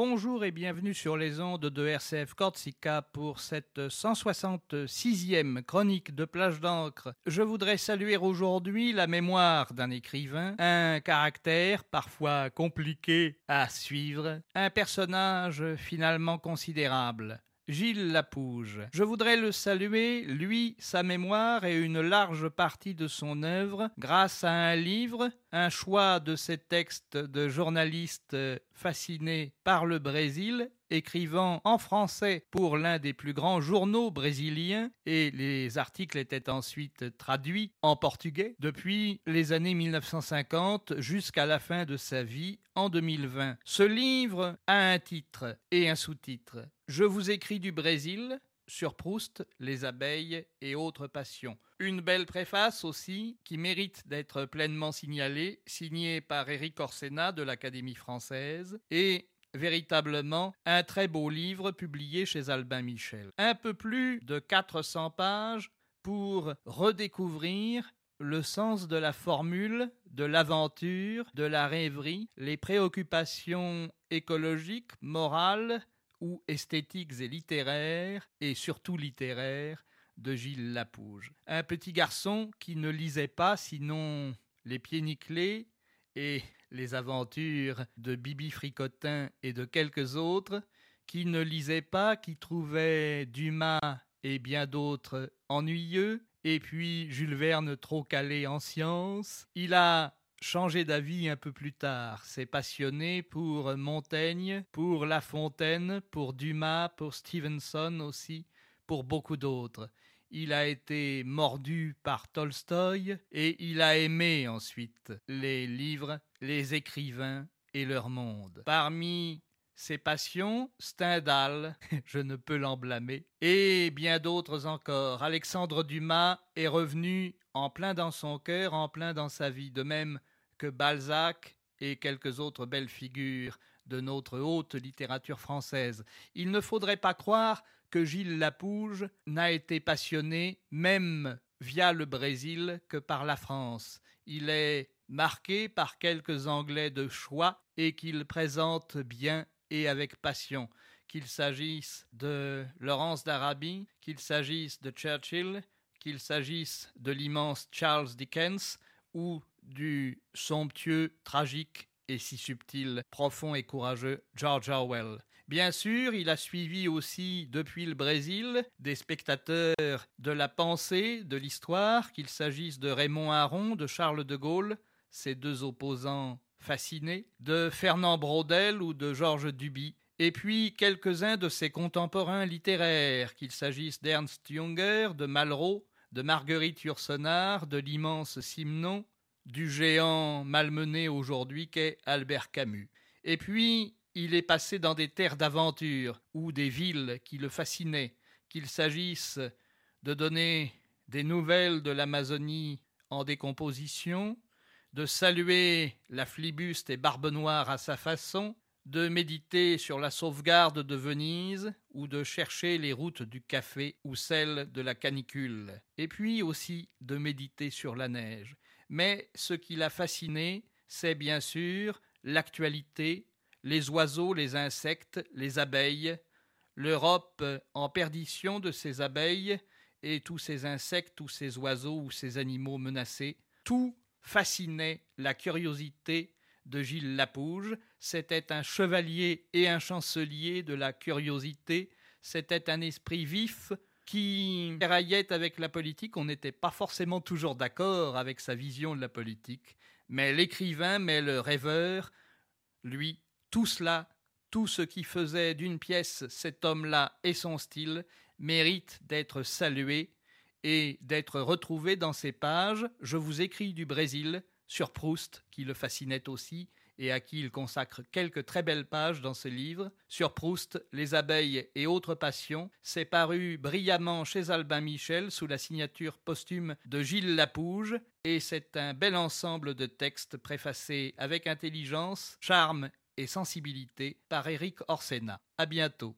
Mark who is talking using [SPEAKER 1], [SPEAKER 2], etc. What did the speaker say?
[SPEAKER 1] Bonjour et bienvenue sur les ondes de RCF Corsica pour cette 166e chronique de plage d'encre. Je voudrais saluer aujourd'hui la mémoire d'un écrivain, un caractère parfois compliqué à suivre, un personnage finalement considérable. Gilles Lapouge. Je voudrais le saluer, lui, sa mémoire et une large partie de son œuvre, grâce à un livre, un choix de ses textes de journalistes fascinés par le Brésil, écrivant en français pour l'un des plus grands journaux brésiliens, et les articles étaient ensuite traduits en portugais depuis les années 1950 jusqu'à la fin de sa vie en 2020. Ce livre a un titre et un sous-titre. Je vous écris du Brésil, sur Proust, les abeilles et autres passions. Une belle préface aussi, qui mérite d'être pleinement signalée, signée par Éric Orsena de l'Académie française, et véritablement un très beau livre publié chez Albin Michel. Un peu plus de 400 pages pour redécouvrir le sens de la formule, de l'aventure, de la rêverie, les préoccupations écologiques, morales, ou esthétiques et littéraires, et surtout littéraires, de Gilles Lapouge. Un petit garçon qui ne lisait pas sinon Les Pieds Nickelés et les aventures de Bibi Fricotin et de quelques autres, qui ne lisait pas, qui trouvait Dumas et bien d'autres ennuyeux, et puis Jules Verne trop calé en sciences. Il a changé d'avis un peu plus tard, s'est passionné pour Montaigne, pour La Fontaine, pour Dumas, pour Stevenson aussi, pour beaucoup d'autres. Il a été mordu par Tolstoï et il a aimé ensuite les livres, les écrivains et leur monde. Parmi ses passions, Stendhal, je ne peux l'en blâmer, et bien d'autres encore. Alexandre Dumas est revenu en plein dans son cœur, en plein dans sa vie, de même que Balzac et quelques autres belles figures de notre haute littérature française. Il ne faudrait pas croire que Gilles Lapouge n'a été passionné, même via le Brésil, que par la France. Il est marqué par quelques Anglais de choix et qu'il présente bien et avec passion, qu'il s'agisse de Laurence d'Arabie, qu'il s'agisse de Churchill, qu'il s'agisse de l'immense Charles Dickens ou du somptueux, tragique et si subtil, profond et courageux George Orwell. Bien sûr, il a suivi aussi depuis le Brésil des spectateurs de la pensée, de l'histoire, qu'il s'agisse de Raymond Aron, de Charles de Gaulle, ces deux opposants fascinés, de Fernand Braudel ou de Georges Duby, et puis quelques-uns de ses contemporains littéraires, qu'il s'agisse d'Ernst Junger, de Malraux, de Marguerite Yourcenar, de l'immense Simon, du géant malmené aujourd'hui qu'est Albert Camus. Et puis, il est passé dans des terres d'aventure ou des villes qui le fascinaient, qu'il s'agisse de donner des nouvelles de l'Amazonie en décomposition, de saluer la flibuste et barbe noire à sa façon, de méditer sur la sauvegarde de Venise ou de chercher les routes du café ou celles de la canicule, et puis aussi de méditer sur la neige. Mais ce qui l'a fasciné, c'est bien sûr l'actualité, les oiseaux, les insectes, les abeilles, l'Europe en perdition de ses abeilles et tous ces insectes, tous ces oiseaux ou ces animaux menacés. Tout fascinait la curiosité de Gilles Lapouge. C'était un chevalier et un chancelier de la curiosité. C'était un esprit vif, qui raillait avec la politique. On n'était pas forcément toujours d'accord avec sa vision de la politique. Mais l'écrivain, mais le rêveur, lui, tout cela, tout ce qui faisait d'une pièce cet homme-là et son style, mérite d'être salué et d'être retrouvé dans ces pages. Je vous écris du Brésil sur Proust, qui le fascinait aussi, et à qui il consacre quelques très belles pages dans ce livre. Sur Proust, les abeilles et autres passions, c'est paru brillamment chez Albin Michel sous la signature posthume de Gilles Lapouge, et c'est un bel ensemble de textes préfacés avec intelligence, charme et sensibilité par Éric Orsena. À bientôt.